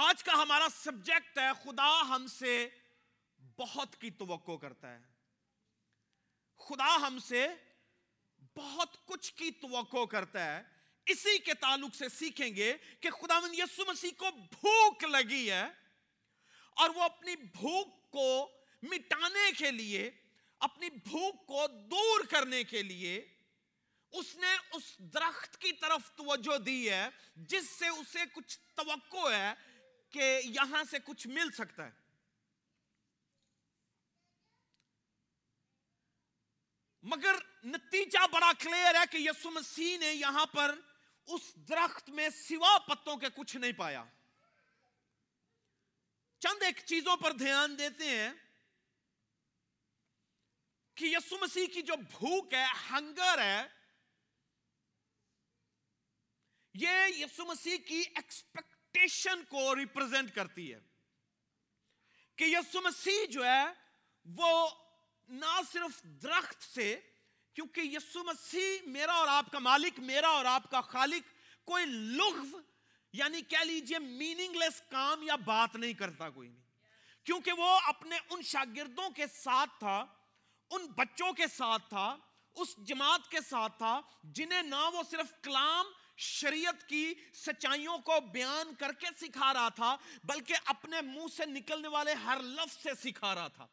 آج کا ہمارا سبجیکٹ ہے، خدا ہم سے بہت کی توقع کرتا ہے۔ خدا ہم سے بہت کچھ کی توقع کرتا ہے۔ اسی کے تعلق سے سیکھیں گے کہ خدا من یسو مسیح کو بھوک لگی ہے اور وہ اپنی بھوک کو مٹانے کے لیے، اپنی بھوک کو دور کرنے کے لیے اس نے اس درخت کی طرف توجہ دی ہے، جس سے اسے کچھ توقع ہے۔ کہ یہاں سے کچھ مل سکتا ہے۔ مگر نتیجہ بڑا کلیئر ہے کہ یسو مسیح نے یہاں پر اس درخت میں سوا پتوں کے کچھ نہیں پایا۔ چند ایک چیزوں پر دھیان دیتے ہیں کہ یسو مسیح کی جو بھوک ہے، ہنگر ہے، یہ یسو مسیح کی ایکسپیکٹ ایکسپیکٹیشن کو ریپرزینٹ کرتی ہے کہ یسو مسیح جو ہے، وہ نہ صرف درخت سے، کیونکہ یسو مسیح میرا اور آپ کا مالک، میرا اور آپ کا خالق کوئی لغو یعنی کہہ لیجیے میننگ لیس کام یا بات نہیں کرتا کوئی نہیں کیونکہ وہ اپنے ان شاگردوں کے ساتھ تھا، ان بچوں کے ساتھ تھا، اس جماعت کے ساتھ تھا، جنہیں نہ وہ صرف کلام شریعت کی سچائیوں کو بیان کر کے سکھا رہا تھا، بلکہ اپنے منہ سے نکلنے والے ہر لفظ سے سکھا رہا تھا۔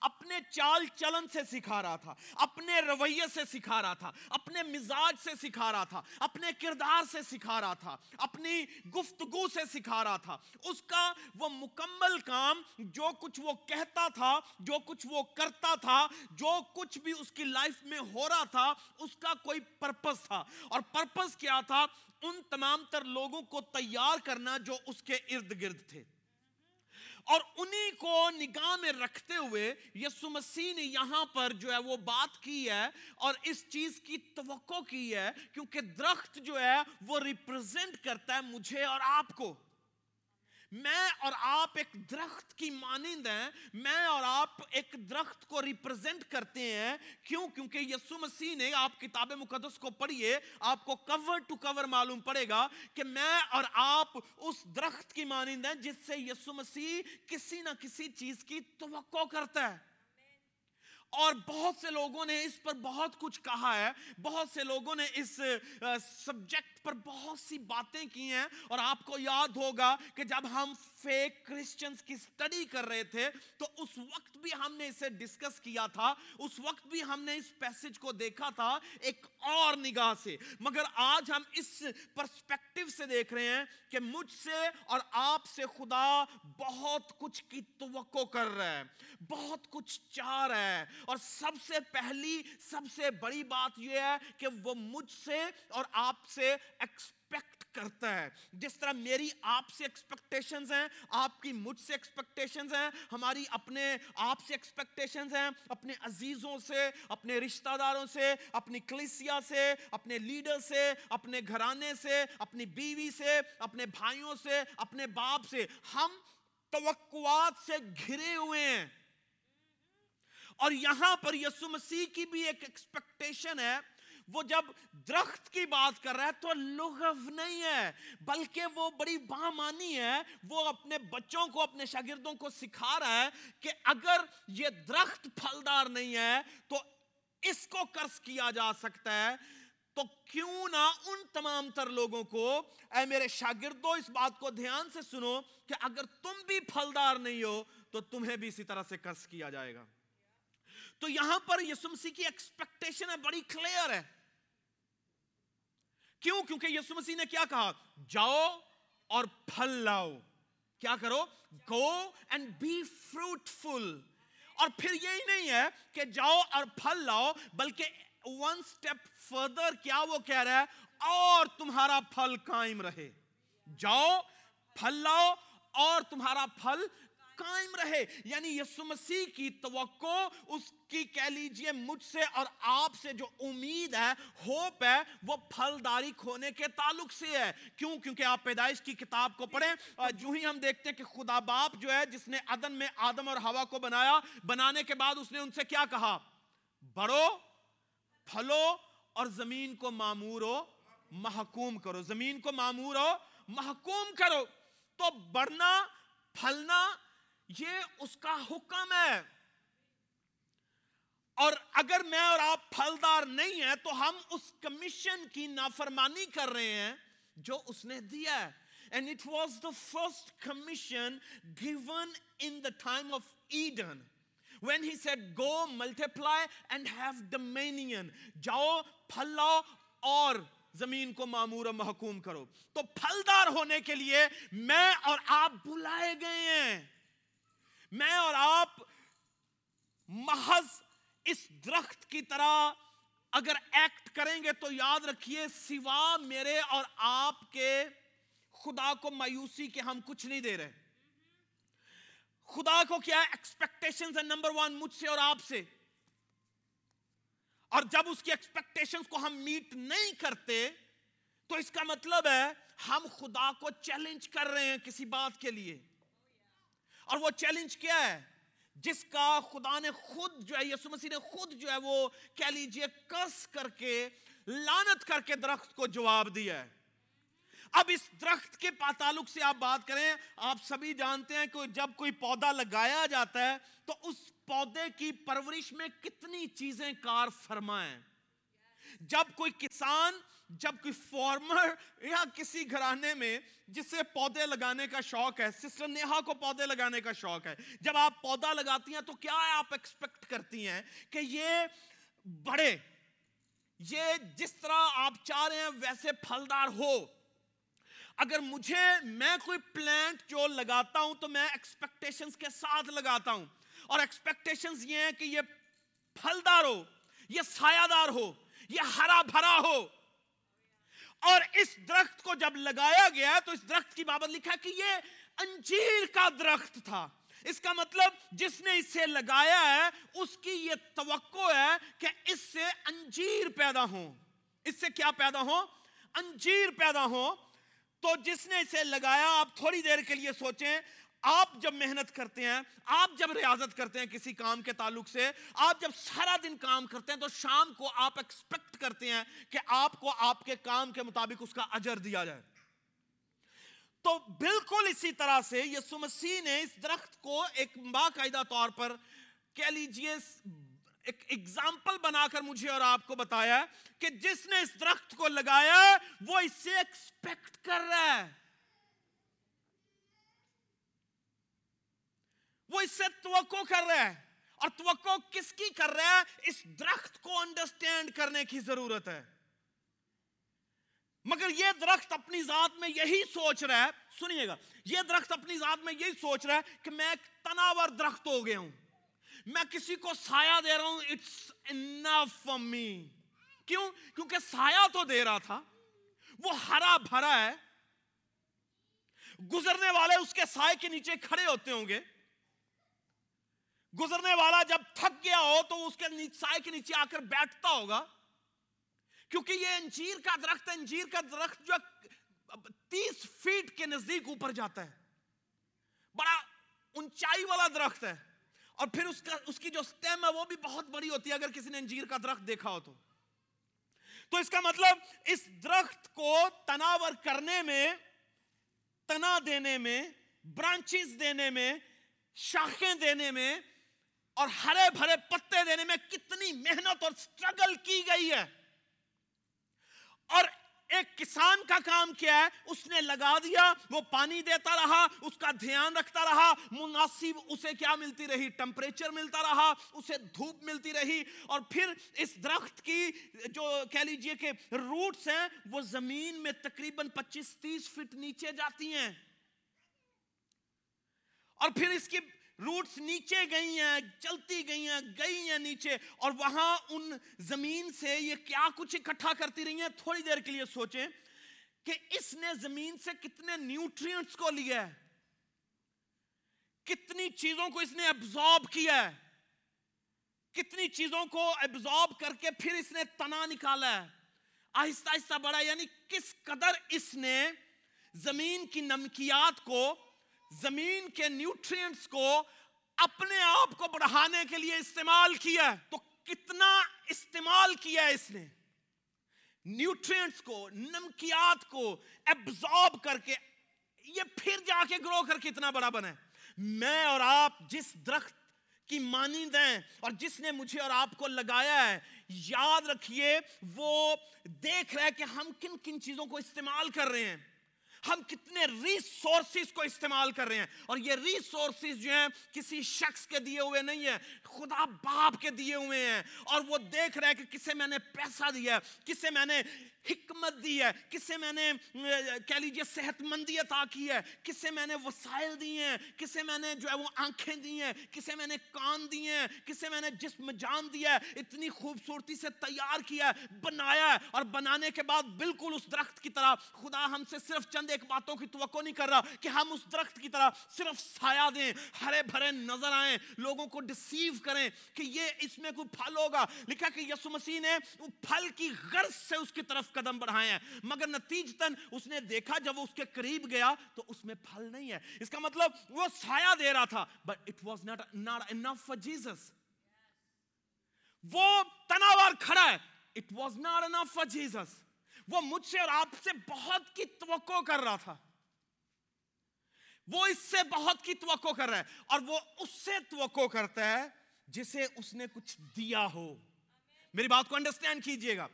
اپنے چال چلن سے سکھا رہا تھا، اپنے رویے سے سکھا رہا تھا، اپنے مزاج سے سکھا رہا تھا، اپنے کردار سے سکھا رہا تھا، اپنی گفتگو سے سکھا رہا تھا۔ اس کا وہ مکمل کام جو کچھ وہ کہتا تھا، جو کچھ وہ کرتا تھا، جو کچھ بھی اس کی لائف میں ہو رہا تھا، اس کا کوئی پرپس تھا۔ اور پرپس کیا تھا؟ ان تمام تر لوگوں کو تیار کرنا جو اس کے ارد گرد تھے۔ اور انہی کو نگاہ میں رکھتے ہوئے یسو مسیح نے یہاں پر جو ہے وہ بات کی ہے اور اس چیز کی توقع کی ہے کیونکہ درخت جو ہے وہ ریپرزینٹ کرتا ہے مجھے اور آپ کو۔ میں اور آپ ایک درخت کی مانند ہیں، میں اور آپ ایک درخت کو ریپرزینٹ کرتے ہیں۔ کیوں؟ کیونکہ یسو مسیح نے آپ کتاب مقدس کو پڑھیے، آپ کو کور ٹو کور معلوم پڑے گا کہ میں اور آپ اس درخت کی مانند ہیں جس سے یسو مسیح کسی نہ کسی چیز کی توقع کرتا ہے۔ اور بہت سے لوگوں نے اس پر بہت کچھ کہا ہے، بہت سے لوگوں نے اس سبجیکٹ پر بہت سی باتیں کی ہیں اور آپ کو یاد ہوگا کہ جب ہم فیک کرسچنز کی سٹڈی کر رہے تھے، تو اس وقت بھی ہم نے اسے ڈسکس کیا تھا، اس وقت بھی ہم نے اس پیسج کو دیکھا تھا ایک اور نگاہ سے۔ مگر آج ہم اس پرسپیکٹیو سے دیکھ رہے ہیں کہ مجھ سے اور آپ سے خدا بہت کچھ کی توقع کر رہا ہے، بہت کچھ چاہ رہا ہے۔ اور سب سے پہلی، سب سے بڑی بات یہ ہے کہ وہ مجھ سے اور آپ سے ایکسپیکٹ کرتا ہے۔ جس طرح میری آپ سے ایکسپیکٹیشنز ہیں، آپ کی مجھ سے ایکسپیکٹیشنز ہیں، ہماری اپنے آپ سے ایکسپیکٹیشنز ہیں، اپنے عزیزوں سے، اپنے رشتہ داروں سے، اپنی کلیسیا سے، اپنے لیڈر سے، اپنے گھرانے سے، اپنی بیوی سے، اپنے بھائیوں سے، اپنے باپ سے۔ ہم توقعات سے گھرے ہوئے ہیں۔ اور یہاں پر یسو مسیح کی بھی ایک ایکسپیکٹیشن ہے۔ وہ جب درخت کی بات کر رہا ہے تو لغو نہیں ہے، بلکہ وہ بڑی بامانی ہے۔ وہ اپنے بچوں کو، اپنے شاگردوں کو سکھا رہا ہے کہ اگر یہ درخت پھلدار نہیں ہے تو اس کو قرض کیا جا سکتا ہے۔ تو کیوں نہ ان تمام تر لوگوں کو، اے میرے شاگردوں اس بات کو دھیان سے سنو کہ اگر تم بھی پھلدار نہیں ہو تو تمہیں بھی اسی طرح سے قرض کیا جائے گا۔ تو یہاں پر یسو مسیح کی ایکسپیکٹیشن ہے، بڑی کلیئر ہے۔ کیوں؟ کیونکہ یسو مسیح نے کیا کہا؟ جاؤ اور پھل لاؤ۔ کیا کرو؟ گو اینڈ بی فروٹفل اور پھر یہی نہیں ہے کہ جاؤ اور پھل لاؤ، بلکہ ون سٹیپ فردر کیا وہ کہہ رہا ہے؟ اور تمہارا پھل قائم رہے۔ جاؤ، پھل لاؤ اور تمہارا پھل قائم رہے۔ یعنی یسو مسیح کی توقع، اس کی کہہ لیجیے مجھ سے اور آپ سے جو امید ہے، ہوپ ہے، وہ پھلداری کھونے کے تعلق سے ہے۔ کیوں؟ کیونکہ آپ پیدائش کی کتاب کو پڑھیں۔ جو ہی ہم دیکھتے ہیں کہ خدا باپ جو ہے، جس نے عدن میں آدم اور ہوا کو بنایا، بنانے کے بعد اس نے ان سے کیا کہا؟ بڑھو، پھلو اور زمین کو معمور ہو محکوم کرو۔ زمین کو معمور ہو محکوم کرو۔ تو بڑھنا، پھلنا یہ اس کا حکم ہے۔ اور اگر میں اور آپ پھلدار نہیں ہیں تو ہم اس کمیشن کی نافرمانی کر رہے ہیں جو اس نے دیا ہے۔ And it was the first commission given in the time of Eden when he said go multiply and have dominion. جاؤ پھل لاؤ اور زمین کو معمور و محکوم کرو۔ تو پھلدار ہونے کے لیے میں اور آپ بلائے گئے ہیں۔ میں اور آپ محض اس درخت کی طرح اگر ایکٹ کریں گے تو یاد رکھیے، سوا میرے اور آپ کے خدا کو مایوسی کے ہم کچھ نہیں دے رہے۔ خدا کو کیا ایکسپیکٹیشن نمبر ون مجھ سے اور آپ سے۔ اور جب اس کی ایکسپیکٹیشن کو ہم میٹ نہیں کرتے، تو اس کا مطلب ہے ہم خدا کو چیلنج کر رہے ہیں کسی بات کے لیے۔ اور وہ چیلنج کیا ہے؟ جس کا خدا نے خود جو ہے یسو مسیح نے خود جو ہے وہ کہہ لیجیے، کس کر کے لانت کر کے درخت کو جواب دیا ہے۔ اب اس درخت کے تعلق سے آپ بات کریں، آپ سبھی جانتے ہیں کہ جب کوئی پودا لگایا جاتا ہے، تو اس پودے کی پرورش میں کتنی چیزیں کار فرمائیں۔ جب کوئی کسان جب کوئی فارمر یا کسی گھرانے میں جسے پودے لگانے کا شوق ہے سسٹر نیہا کو پودے لگانے کا شوق ہے، جب آپ پودا لگاتی ہیں تو کیا آپ ایکسپیکٹ کرتی ہیں کہ یہ بڑے یہ جس طرح آپ چاہ رہے ہیں ویسے پھلدار ہو۔ اگر مجھے، میں کوئی پلانٹ جو لگاتا ہوں تو میں ایکسپیکٹیشنز کے ساتھ لگاتا ہوں۔ اور ایکسپیکٹیشنز یہ ہیں کہ یہ پھلدار ہو، یہ سایہ دار ہو، یہ ہرا بھرا ہو۔ اور اس درخت کو جب لگایا گیا تو اس درخت کی بابت لکھا کہ یہ انجیر کا درخت تھا۔ اس کا مطلب جس نے اسے لگایا ہے، اس کی یہ توقع ہے کہ اس سے انجیر پیدا ہوں۔ اس سے کیا پیدا ہو انجیر پیدا ہو تو جس نے اسے لگایا، آپ تھوڑی دیر کے لیے سوچیں آپ جب محنت کرتے ہیں، آپ جب ریاضت کرتے ہیں کسی کام کے تعلق سے، آپ جب سارا دن کام کرتے ہیں تو شام کو آپ ایکسپیکٹ کرتے ہیں کہ آپ کو آپ کے کام کے مطابق اس کا اجر دیا جائے۔ تو بالکل اسی طرح سے یسو مسیح نے اس درخت کو ایک باقاعدہ طور پر کہہ لیجیے، ایک ایگزامپل بنا کر مجھے اور آپ کو بتایا کہ جس نے اس درخت کو لگایا، وہ اس سے ایکسپیکٹ کر رہا ہے۔ وہ اس سے توقع کر رہا ہے۔ اور توقع کس کی کر رہا ہے؟ اس درخت کو انڈرسٹینڈ کرنے کی ضرورت ہے۔ مگر یہ درخت اپنی ذات میں یہی سوچ رہا ہے۔ سنیے گا، یہ درخت اپنی ذات میں یہی سوچ رہا ہے کہ میں ایک تناور درخت ہو گیا ہوں۔ میں کسی کو سایہ دے رہا ہوں اٹس انف فار می کیوں؟ کیونکہ سایہ تو دے رہا تھا۔ وہ ہرا بھرا ہے۔ گزرنے والے اس کے سائے کے نیچے کھڑے ہوتے ہوں گے۔ گزرنے والا جب تھک گیا ہو تو اس کے سائے کے نیچے آ کر بیٹھتا ہوگا۔ کیونکہ یہ انجیر کا درخت انجیر کا درخت جو تیس فیٹ کے نزدیک اوپر جاتا ہے۔ بڑا اونچائی والا درخت ہے۔ اور پھر اس کا اس کی جو سٹیم ہے، وہ بھی بہت بڑی ہوتی ہے اگر کسی نے انجیر کا درخت دیکھا ہو تو۔ تو اس کا مطلب اس درخت کو تناور کرنے میں، تنا دینے میں، برانچز دینے میں، شاخیں دینے میں اور ہرے بھرے پتے دینے میں کتنی محنت اور سٹرگل کی گئی ہے۔ اور ایک کسان کا کام کیا ہے، اس نے لگا دیا، وہ پانی دیتا رہا، اس کا دھیان رکھتا رہا، مناسب اسے کیا ملتی رہی؟ ٹمپریچر ملتا رہا، اسے دھوپ ملتی رہی۔ اور پھر اس درخت کی جو کہہ لیجیے کہ روٹس ہیں، وہ زمین میں تقریباً پچیس تیس فٹ نیچے جاتی ہیں۔ اور پھر اس کی روٹس نیچے گئی ہیں، چلتی گئی ہیں گئی ہیں نیچے، اور وہاں ان زمین سے یہ کیا کچھ اکٹھا کرتی رہی ہیں؟ تھوڑی دیر کے لیے سوچیں کہ اس نے زمین سے کتنے نیوٹرینٹس کو لیا ہے؟ کتنی چیزوں کو اس نے ابزارب کیا ہے؟ کتنی چیزوں کو ابزارب کر کے پھر اس نے تنا نکالا ہے؟ آہستہ آہستہ بڑا یعنی کس قدر اس نے زمین کی نمکیات کو زمین کے نیوٹرینٹس کو اپنے آپ کو بڑھانے کے لیے استعمال کیا تو کتنا استعمال کیا اس نے؟ نیوٹرینٹس کو، نمکیات کو ایبزارب کر کے، یہ پھر جا کے گرو کر کے اتنا بڑا بنے میں اور آپ جس درخت کی مانند ہیں اور جس نے مجھے اور آپ کو لگایا ہے، یاد رکھیے، وہ دیکھ رہا ہے کہ ہم کن کن چیزوں کو استعمال کر رہے ہیں۔ ہم کتنے ریسورسز کو استعمال کر رہے ہیں۔ اور یہ ریسورسز جو ہیں کسی شخص کے دیے ہوئے نہیں ہیں، خدا باپ کے دیے ہوئے ہیں۔ اور وہ دیکھ رہا ہے کہ کسے میں نے پیسہ دیا ہے، کسے میں نے حکمت دی ہے، کسے میں نے، کہہ لیجیے صحت مندی عطا کی ہے، کسے میں نے وسائل دی ہیں، کسے میں نے جو ہے وہ آنکھیں دی ہیں، کسے میں نے کان دی ہیں، کسے میں نے جسم جان دیا ہے، اتنی خوبصورتی سے تیار کیا ہے، بنایا ہے، اور بنانے کے بعد بالکل اس درخت کی طرح، خدا ہم سے صرف چند ایک باتوں کی توقع نہیں کر رہا کہ ہم اس درخت کی طرح صرف سایہ دیں، ہرے بھرے نظر آئیں، لوگوں کو ڈسیو کریں کہ یہ اس میں کوئی پھل ہوگا۔ لکھا کہ یسو مسیح نے پھل کی غرض سے اس کی طرف قدم بڑھائے ہیں۔ مگر نتیجتاً اس نے دیکھا جب وہ اس کے قریب گیا تو اس میں پھل نہیں ہے۔ اس کا مطلب وہ سایہ دے رہا تھا but it was not, not enough for Jesus وہ تناوار کھڑا ہے it was not enough for Jesus وہ مجھ سے اور آپ سے بہت کی توقع کر رہا تھا۔ وہ اس سے بہت کی توقع کر رہا ہے اور وہ اس سے توقع کرتا ہے جسے اس نے کچھ دیا ہو۔ میری بات کو انڈرسٹینڈ کیجیے گا۔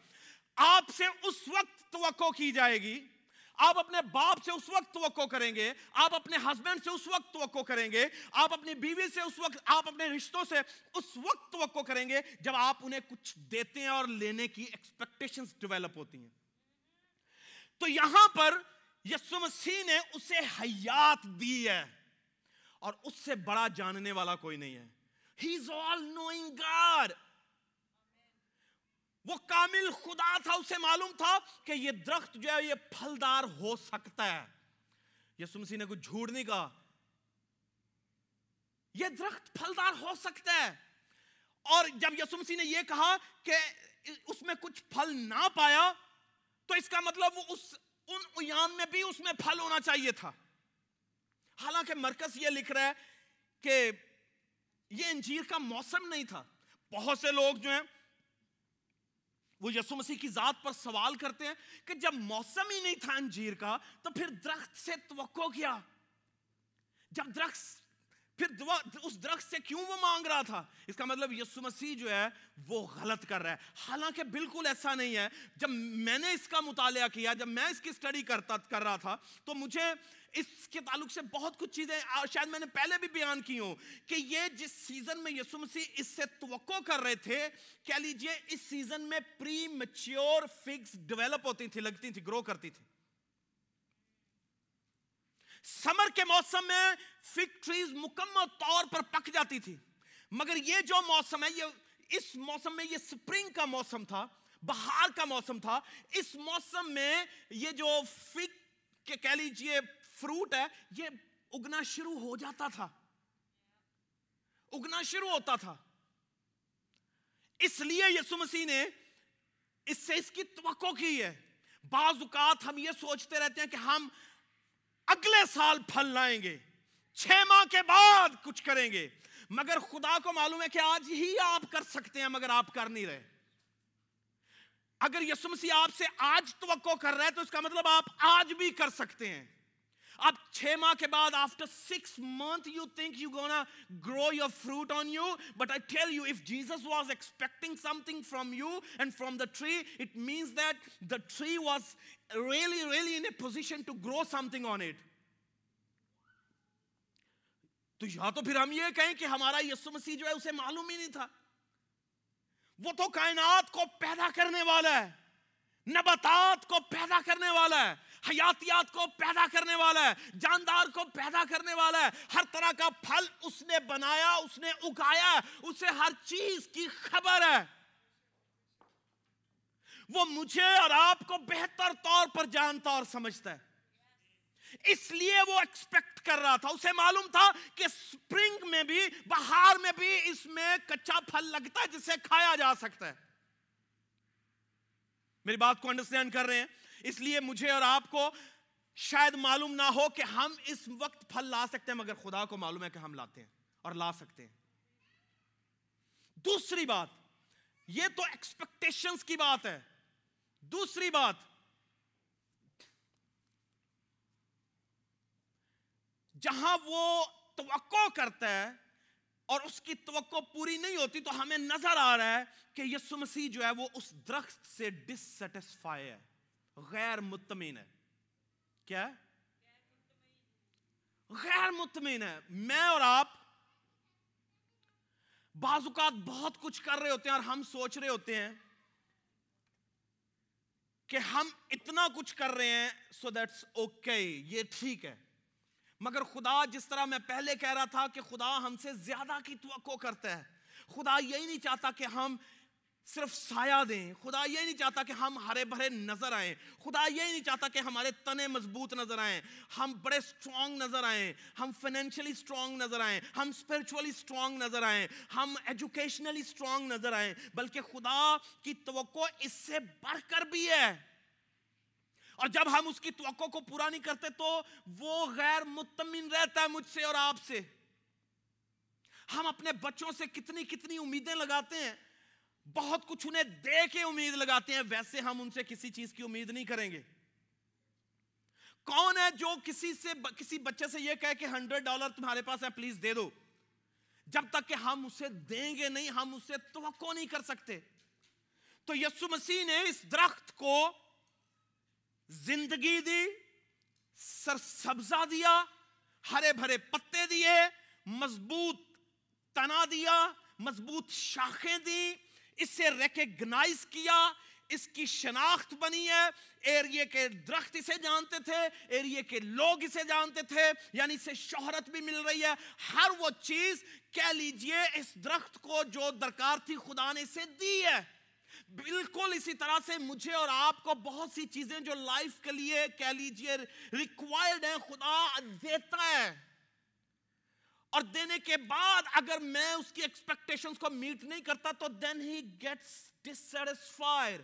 آپ سے اس وقت توقع کی جائے گی۔ آپ اپنے باپ سے اس وقت توقع کریں گے۔ آپ اپنے ہسبینڈ سے اس وقت توقع کریں گے۔ آپ اپنی بیوی سے اس وقت، آپ اپنے رشتوں سے اس وقت توقع کریں گے جب آپ انہیں کچھ دیتے ہیں اور لینے کی ایکسپیکٹیشنز ڈیولپ ہوتی ہیں۔ تو یہاں پر یسو مسیح نے اسے حیات دی ہے اور اس سے بڑا جاننے والا کوئی نہیں ہے۔ ہی از آل نوئنگ گاڈ وہ کامل خدا تھا، اسے معلوم تھا کہ یہ درخت جو ہے، یہ پھلدار ہو سکتا ہے۔ یسو مسیح نے کوئی جھوٹ نہیں کہا۔ یہ درخت پھلدار ہو سکتا ہے۔ اور جب یسو مسیح نے یہ کہا کہ اس میں کچھ پھل نہ پایا، تو اس کا مطلب وہ اس، ان ایام میں بھی اس میں پھل ہونا چاہیے تھا۔ حالانکہ مرکز یہ لکھ رہا ہے کہ یہ انجیر کا موسم نہیں تھا۔ بہت سے لوگ جو ہیں وہ یسو مسیح کی ذات پر سوال کرتے ہیں کہ جب موسم ہی نہیں تھا انجیر کا، تو پھر درخت سے توقع کیا؟ جب درخت پھر اس درخت سے کیوں وہ مانگ رہا تھا؟ اس کا مطلب یسو مسیح جو ہے، وہ غلط کر رہا ہے۔ حالانکہ بالکل ایسا نہیں ہے۔ جب میں نے اس کا مطالعہ کیا، جب میں اس کی سٹڈی کرتا، کر رہا تھا، تو مجھے اس کے تعلق سے بہت کچھ چیزیں شاید میں نے پہلے بھی بیان کی ہوں کہ یہ جس سیزن میں یسو مسیح اس سے توقع کر رہے تھے، کہہ لیجیے اس سیزن میں پری میچیور فگز ڈیولپ ہوتی تھی لگتی تھی گرو کرتی تھی سمر کے موسم میں فگ ٹریز مکمل طور پر پک جاتی تھی مگر یہ جو موسم ہے، یہ اس موسم میں یہ سپرنگ کا موسم تھا، بہار کا موسم تھا۔ اس موسم میں یہ جو فگ کے کہہ لیجیے فروٹ ہے، یہ اگنا شروع ہو جاتا تھا۔ اگنا شروع ہوتا تھا۔ اس لیے یسو مسیح نے اس سے اس کی توقع کی ہے۔ بعض اوقات ہم یہ سوچتے رہتے ہیں کہ ہم اگلے سال پھل لائیں گے، چھ ماہ کے بعد کچھ کریں گے۔ مگر خدا کو معلوم ہے کہ آج ہی آپ کر سکتے ہیں مگر آپ کر نہیں رہے۔ اگر یسو مسیح آپ سے آج توقع کر رہا ہے تو اس کا مطلب آپ آج بھی کر سکتے ہیں۔ اب چھ ماہ کے بعد after six month you think you gonna grow your fruit on you but I tell you if Jesus was expecting something from you and from the tree it means that the tree was really really in a position to grow something on it تو یا تو پھر ہم یہ کہیں کہ ہمارا یسو مسیح جو ہے اسے معلوم ہی نہیں تھا۔ وہ تو کائنات کو پیدا کرنے والا ہے۔ نباتات کو پیدا کرنے والا ہے، حیاتیات کو پیدا کرنے والا ہے، جاندار کو پیدا کرنے والا ہے۔ ہر طرح کا پھل اس نے بنایا، اس نے اگایا، اسے ہر چیز کی خبر ہے۔ وہ مجھے اور آپ کو بہتر طور پر جانتا اور سمجھتا ہے۔ اس لیے وہ ایکسپیکٹ کر رہا تھا۔ اسے معلوم تھا کہ سپرنگ میں بھی، بہار میں بھی اس میں کچا پھل لگتا ہے جسے کھایا جا سکتا ہے۔ میری بات کو انڈرسٹینڈ کر رہے ہیں۔ اس لیے مجھے اور آپ کو شاید معلوم نہ ہو کہ ہم اس وقت پھل لا سکتے ہیں، مگر خدا کو معلوم ہے کہ ہم لاتے ہیں اور لا سکتے ہیں۔ دوسری بات، یہ تو ایکسپیکٹیشنز کی بات ہے۔ دوسری بات، جہاں وہ توقع کرتا ہے اور اس کی توقع پوری نہیں ہوتی تو ہمیں نظر آ رہا ہے کہ یسو مسیح جو ہے وہ اس درخت سے ڈس سیٹسفائی ہے، غیر مطمئن ہے۔ کیا؟ غیر مطمئن ہے۔ میں اور آپ بعض اوقات بہت کچھ کر رہے ہوتے ہیں اور ہم سوچ رہے ہوتے ہیں کہ ہم اتنا کچھ کر رہے ہیں سو دیٹس اوکے یہ ٹھیک ہے۔ مگر خدا جس طرح میں پہلے کہہ رہا تھا کہ خدا ہم سے زیادہ کی توقع کرتا ہے، خدا یہی نہیں چاہتا کہ ہم صرف سایہ دیں، خدا یہ نہیں چاہتا کہ ہم ہرے بھرے نظر آئیں، خدا یہ نہیں چاہتا کہ ہمارے تنے مضبوط نظر آئیں، ہم بڑے سٹرونگ نظر آئیں، ہم فائنینشلی سٹرونگ نظر آئیں، ہم اسپرچولی سٹرونگ نظر آئیں، ہم ایجوکیشنلی سٹرونگ نظر آئیں، بلکہ خدا کی توقع اس سے بڑھ کر بھی ہے۔ اور جب ہم اس کی توقع کو پورا نہیں کرتے تو وہ غیر مطمئن رہتا ہے مجھ سے اور آپ سے۔ ہم اپنے بچوں سے کتنی کتنی امیدیں لگاتے ہیں۔ بہت کچھ انہیں دے کے امید لگاتے ہیں، ویسے ہم ان سے کسی چیز کی امید نہیں کریں گے۔ کون ہے جو کسی سے کسی بچے سے یہ کہے کہ ہنڈریڈ ڈالر تمہارے پاس ہے، پلیز دے دو۔ جب تک کہ ہم اسے دیں گے نہیں، ہم اسے توقع نہیں کر سکتے۔ تو یسو مسیح نے اس درخت کو زندگی دی، سر سبزہ دیا، ہرے بھرے پتے دیے، مضبوط تنا دیا، مضبوط شاخیں دی، اسے ریکگنائز کیا، اس کی شناخت بنی ہے۔ ایریے کے درخت اسے جانتے تھے، ایریے کے لوگ اسے جانتے تھے یعنی اسے شہرت بھی مل رہی ہے۔ ہر وہ چیز، کہہ لیجیے، اس درخت کو جو درکار تھی، خدا نے اسے دی ہے۔ بالکل اسی طرح سے مجھے اور آپ کو بہت سی چیزیں جو لائف کے لیے کہہ لیجیے ریکوائرڈ ہیں، خدا دیتا ہے۔ اور دینے کے بعد اگر میں اس کی ایکسپیکٹیشن کو میٹ نہیں کرتا تو دین ہی گیٹس ڈسٹسفائر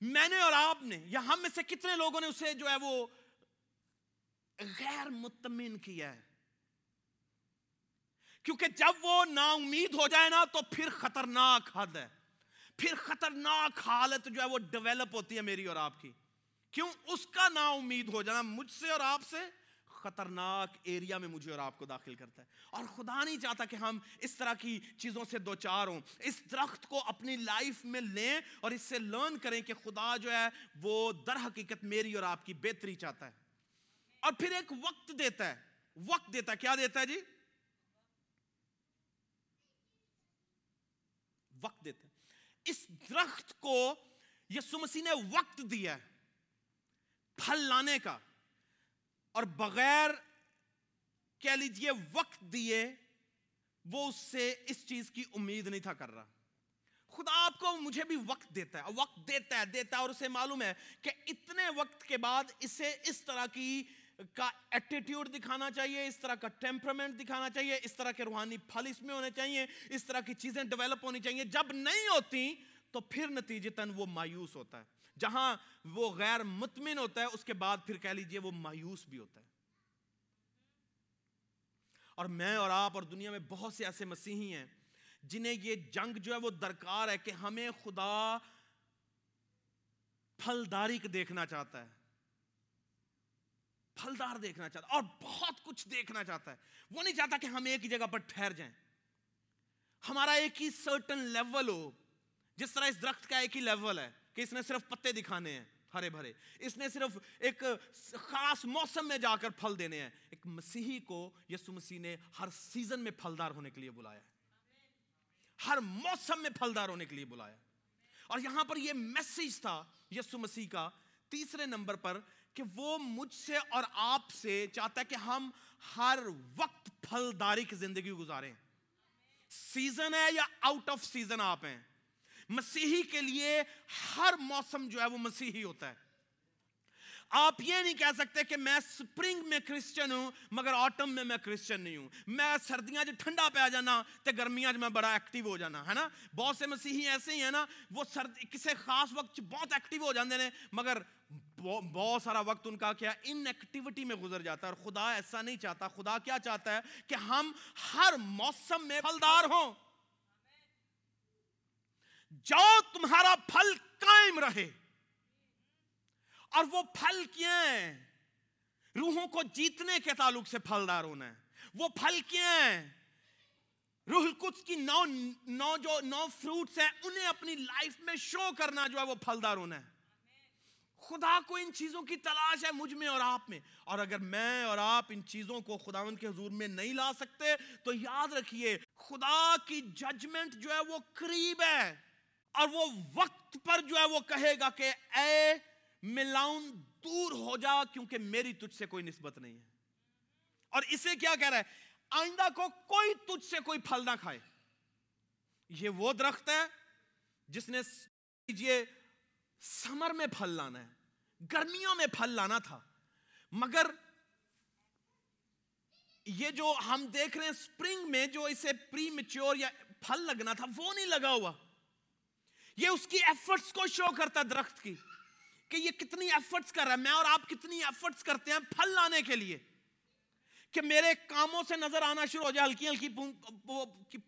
میں نے اور آپ نے یا ہم میں سے کتنے لوگوں نے اسے جو ہے وہ غیر مطمئن کیا ہے۔ کیونکہ جب وہ نا امید ہو جائے نا تو پھر خطرناک حد ہے۔ پھر خطرناک حالت جو ہے وہ ڈیولپ ہوتی ہے میری اور آپ کی۔ کیوں؟ اس کا نا امید ہو جانا مجھ سے اور آپ سے خطرناک ایریا میں مجھے اور آپ کو داخل کرتا ہے۔ اور خدا نہیں چاہتا کہ ہم اس طرح کی چیزوں سے دو چار ہوں۔ اس درخت کو اپنی لائف میں لیں اور اس سے لرن کریں کہ خدا جو ہے وہ در حقیقت میری اور آپ کی بہتری چاہتا ہے۔ اور پھر ایک وقت دیتا ہے۔ وقت دیتا ہے۔ کیا دیتا ہے جی؟ وقت دیتا ہے اس درخت کو یسو مسیح نے وقت دیا ہے پھل لانے کا، اور بغیر کہہ لیجیے وقت دیے، وہ اس سے اس چیز کی امید نہیں تھا کر رہا۔ خدا آپ کو مجھے بھی وقت دیتا ہے، وقت دیتا ہے دیتا ہے، اور اسے معلوم ہے کہ اتنے وقت کے بعد اسے اس طرح کی کا ایٹیٹیوڈ دکھانا چاہیے، اس طرح کا ٹیمپرمنٹ دکھانا چاہیے، اس طرح کے روحانی پھل اس میں ہونے چاہیے، اس طرح کی چیزیں ڈیولپ ہونی چاہیے۔ جب نہیں ہوتی تو پھر نتیجتاً وہ مایوس ہوتا ہے۔ جہاں وہ غیر مطمئن ہوتا ہے، اس کے بعد پھر کہہ لیجیے وہ مایوس بھی ہوتا ہے۔ اور میں اور آپ اور دنیا میں بہت سے ایسے مسیحی ہیں جنہیں یہ جنگ جو ہے وہ درکار ہے کہ ہمیں خدا پھلداری دیکھنا چاہتا ہے۔ پھلدار دیکھنا چاہتا ہے اور بہت کچھ دیکھنا چاہتا ہے۔ وہ نہیں چاہتا کہ ہم ایک ہی جگہ پر ٹھہر جائیں۔ ہمارا ایک ہی سرٹن لیول ہو۔ جس طرح اس درخت کا ایک ہی لیول ہے کہ اس نے صرف پتے دکھانے ہیں ہرے بھرے۔ اس نے صرف ایک خاص موسم میں جا کر پھل دینے ہیں۔ ایک مسیحی کو یسو مسیح نے ہر سیزن میں پھلدار ہونے کے لیے بلایا ہے۔ ہر موسم میں پھلدار ہونے کے لیے بلایا اور یہاں پر یہ میسیج تھا یسو مسیح کا تیسرے نمبر پر کہ وہ مجھ سے اور آپ سے چاہتا ہے کہ ہم ہر وقت پھلداری کی زندگی گزاریں۔ سیزن ہے یا آؤٹ آف سیزن آپ ہیں؟ مسیحی کے لیے ہر موسم جو ہے وہ مسیحی ہوتا ہے۔ آپ یہ نہیں کہہ سکتے کہ میں سپرنگ میں کرسچن ہوں، مگر آٹم میں میں کرسچن نہیں ہوں۔ میں سردیاں جو ٹھنڈا پہ آ جانا تو گرمیاں جو میں بڑا ایکٹیو ہو جانا، ہے نا؟ بہت سے مسیحی ایسے ہی ہیں نا، وہ سرد، کسی خاص وقت بہت ایکٹیو ہو جاتے ہیں مگر بہت سارا وقت ان کا کیا ان ایکٹیویٹی میں گزر جاتا ہے اور خدا ایسا نہیں چاہتا۔ خدا کیا چاہتا ہے کہ ہم ہر موسم میں پھلدار ہوں۔ جو تمہارا پھل قائم رہے۔ اور وہ پھل کیا ہیں؟ روحوں کو جیتنے کے تعلق سے پھلدار ہونا ہے۔ وہ پھل کیا ہیں؟ روح القدس کی نو نو جو نو فروٹس ہیں، انہیں اپنی لائف میں شو کرنا جو ہے وہ پھلدار ہونا ہے۔ خدا کو ان چیزوں کی تلاش ہے مجھ میں اور آپ میں۔ اور اگر میں اور آپ ان چیزوں کو خداون کے حضور میں نہیں لا سکتے، تو یاد رکھیے، خدا کی ججمنٹ جو ہے وہ قریب ہے۔ اور وہ وقت پر جو ہے وہ کہے گا کہ، اے ملاؤن دور ہو جا، کیونکہ میری تجھ سے کوئی نسبت نہیں ہے۔ اور اسے کیا کہہ رہا ہے؟ آئندہ کو کوئی تجھ سے کوئی پھل نہ کھائے۔ یہ وہ درخت ہے جس نے سمر میں پھل لانا ہے۔ گرمیوں میں پھل لانا تھا۔ مگر یہ جو ہم دیکھ رہے ہیں سپرنگ میں جو اسے پری میچور یا پھل لگنا تھا، وہ نہیں لگا ہوا۔ یہ اس کی ایفرٹس کو شو کرتا درخت کی کہ یہ کتنی ایفرٹس کر رہا ہے۔ میں اور آپ کتنی ایفرٹس کرتے ہیں پھل لانے کے لیے کہ میرے کاموں سے نظر آنا شروع ہو جائے، ہلکی ہلکی پونگ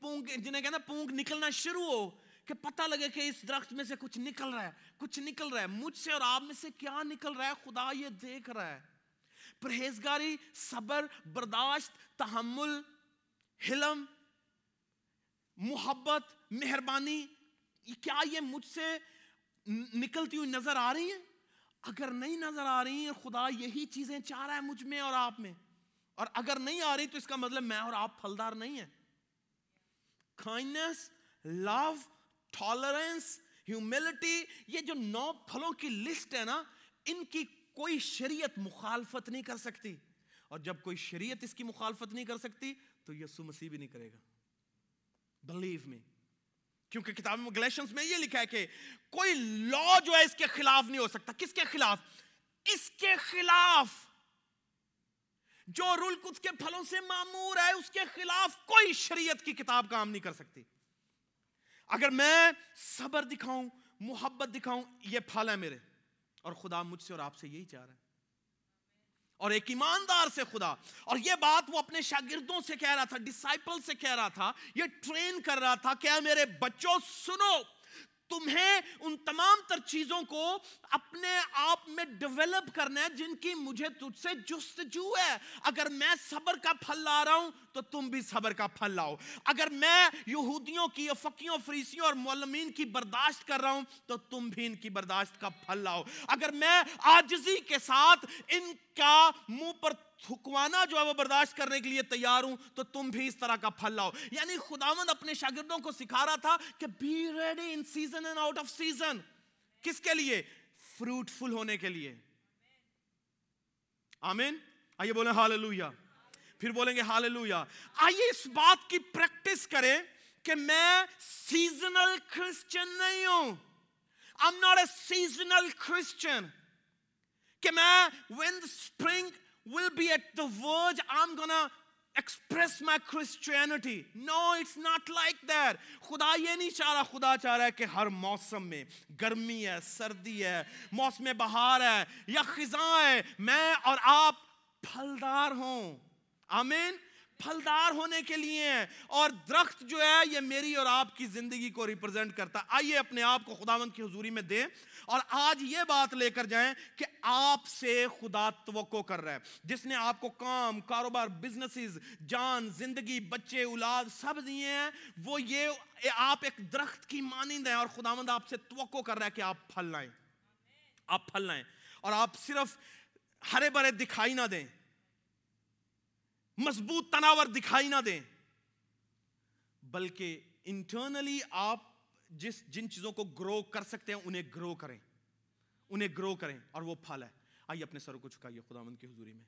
پونگ، جنہیں کہنا پونگ نکلنا شروع ہو۔ کہ پتہ لگے کہ اس درخت میں سے کچھ نکل رہا ہے، کچھ نکل رہا ہے۔ مجھ سے اور آپ میں سے کیا نکل رہا ہے؟ خدا یہ دیکھ رہا ہے۔ پرہیزگاری، صبر، برداشت، تحمل، حلم، محبت، مہربانی کیا یہ مجھ سے نکلتی ہوئی نظر آ رہی ہیں؟ اگر نہیں نظر آ رہی ہیں، خدا یہی چیزیں چاہ رہا ہے مجھ میں اور آپ میں۔ اور اگر نہیں آ رہی تو اس کا مطلب میں اور آپ پھلدار نہیں ہیں۔ کائنڈنس لو ٹالرنس ہیوملٹی یہ جو نو پھلوں کی لسٹ ہے نا، ان کی کوئی شریعت مخالفت نہیں کر سکتی۔ اور جب کوئی شریعت اس کی مخالفت نہیں کر سکتی، تو یسو مسیح بھی نہیں کرے گا۔ بلیو میں کیونکہ کتاب میں گلیشنز میں یہ لکھا ہے کہ کوئی لا جو ہے اس کے خلاف نہیں ہو سکتا۔ کس کے خلاف؟ اس کے خلاف۔ جو رول کچھ کے پھلوں سے معمور ہے، اس کے خلاف کوئی شریعت کی کتاب کام نہیں کر سکتی۔ اگر میں صبر دکھاؤں، محبت دکھاؤں، یہ پھل ہے میرے۔ اور خدا مجھ سے اور آپ سے یہی چاہ رہا ہے۔ اور ایک ایماندار سے خدا۔ اور یہ بات وہ اپنے شاگردوں سے کہہ رہا تھا ڈسائپل سے کہہ رہا تھا، یہ ٹرین کر رہا تھا کہ میرے بچوں، سنو۔ تمہیں ان تمام تر چیزوں کو اپنے آپ میں ڈیولپ کرنا ہے جن کی مجھے تجھ سے جستجو ہے۔ اگر میں صبر کا پھل لا رہا ہوں تو تم بھی صبر کا پھل لاؤ۔ اگر میں یہودیوں کی افقیوں فریسیوں اور معلمین کی برداشت کر رہا ہوں تو تم بھی ان کی برداشت کا پھل لاؤ۔ اگر میں آجزی کے ساتھ ان کا منہ پر تھکوانا جو ہے وہ برداشت کرنے کے لیے تیار ہوں، تو تم بھی اس طرح کا پھل لاؤ۔ یعنی خداوند اپنے شاگردوں کو سکھا رہا تھا کہ be ready in season and out of season کس کے لیے؟ فروٹفل ہونے کے لیے۔ آمین؟ آئیے بولیں ہاللویا۔ پھر بولیں گے ہاللویا۔ آئیے اس بات کی پریکٹس کریں کہ میں سیزنل کرسچن نہیں ہوں۔ I'm not a seasonal Christian کہ میں when the spring will be at the verge I'm gonna express my Christianity. No it's not like that. خدا یہ نہیں چاہ رہا، خدا چاہ رہا ہے کہ ہر موسم میں گرمی ہے، سردی ہے، موسم بہار ہے، یا خزاں ہے، میں اور آپ پھلدار ہوں۔ آمین؟ پھلدار ہونے کے لیے اور درخت جو ہے، یہ میری اور آپ کی زندگی کو ریپرزینٹ کرتا آئیے اپنے آپ کو خداوند کی حضوری میں دیں۔ اور آج یہ بات لے کر جائیں کہ آپ سے خدا توقع کر رہا ہے۔ جس نے آپ کو کام، کاروبار بزنسز جان، زندگی، بچے، اولاد سب دیے ہیں، وہ یہ آپ ایک درخت کی مانند ہیں۔ اور خداوند آپ سے توقع کر رہا ہے کہ آپ پھل لائیں۔ آپ پھل لائیں۔ اور آپ صرف ہرے برے دکھائی نہ دیں۔ مضبوط تناور دکھائی نہ دیں۔ بلکہ انٹرنلی آپ جس جن چیزوں کو گرو کر سکتے ہیں، انہیں گرو کریں۔ انہیں گرو کریں اور وہ پھل ہے۔ آئیے اپنے سروں کو چکائیے خداوند کی حضوری میں۔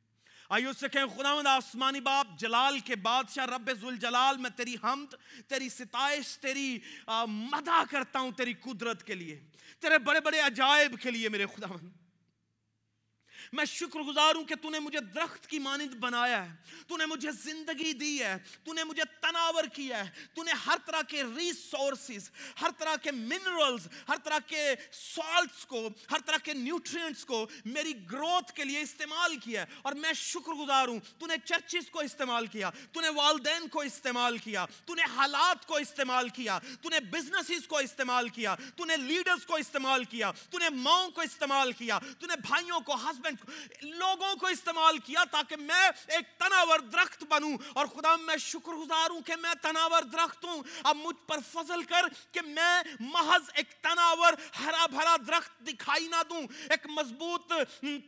آئیے اس سے کہیں، خداوند آسمانی باپ، جلال کے بادشاہ، رب ذوالجلال، میں تیری حمد، تیری ستائش، تیری مدہ کرتا ہوں تیری قدرت کے لیے، تیرے بڑے بڑے عجائب کے لیے میرے خداوند۔ میں شکر گزار ہوں کہ تو نے مجھے درخت کی مانند بنایا ہے تو نے مجھے زندگی دی ہے تو نے مجھے تناور کیا ہے تو نے ہر طرح کے ریسورسز ہر طرح کے منرلز ہر طرح کے سالٹس کو ہر طرح کے نیوٹرینٹس کو میری گروتھ کے لیے استعمال کیا ہے اور میں شکر گزار ہوں تو نے چرچز کو استعمال کیا تو نے والدین کو استعمال کیا تو نے حالات کو استعمال کیا تو نے بزنسز کو استعمال کیا تو نے لیڈرز کو استعمال کیا تو نے ماؤں کو استعمال کیا تو نے بھائیوں کو ہسبینڈ لوگوں کو استعمال کیا تاکہ میں ایک تناور درخت بنوں۔ اور خدا، میں شکر گزار ہوں کہ میں تناور درخت ہوں۔ اب مجھ پر فضل کر کہ میں محض ایک تناور، ہرا بھرا درخت دکھائی نہ دوں۔ ایک مضبوط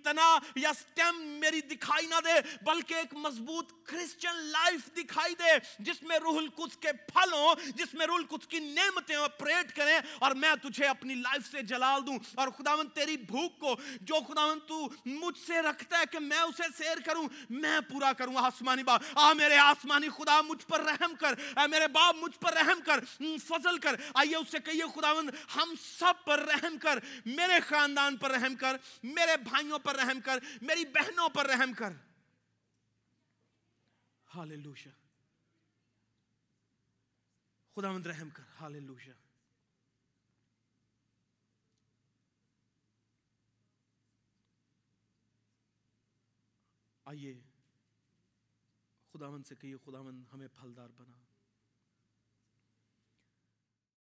تنا یا سٹیم میری دکھائی نہ دے، بلکہ ایک مضبوط کرسچن لائف دکھائی دے، جس میں روح القدس کے پھل ہوں، جس میں روح القدس کی نعمتیں آپریٹ کریں۔ اور میں تجھے اپنی لائف سے جلال دوں۔ اور خداوند، تیری بھوک کو، جو خداوند تو مجھ سے رکھتا ہے کہ میں اسے سیر کروں، میں پورا کروں۔ آسمانی باپ، آ میرے آسمانی خدا، مجھ پر رحم کر۔ اے میرے باپ، مجھ پر رحم کر۔ فضل کر۔ آئیے اس سے کہیے، خداوند، ہم سب پر رحم کر۔ میرے خاندان پر رحم کر، میرے بھائیوں پر رحم کر، میری بہنوں پر رحم کر۔ ہاللویا خداوند رحم کر۔ ہاللویا آئیے خداون سے کہیے خداون ہمیں پھلدار بنا۔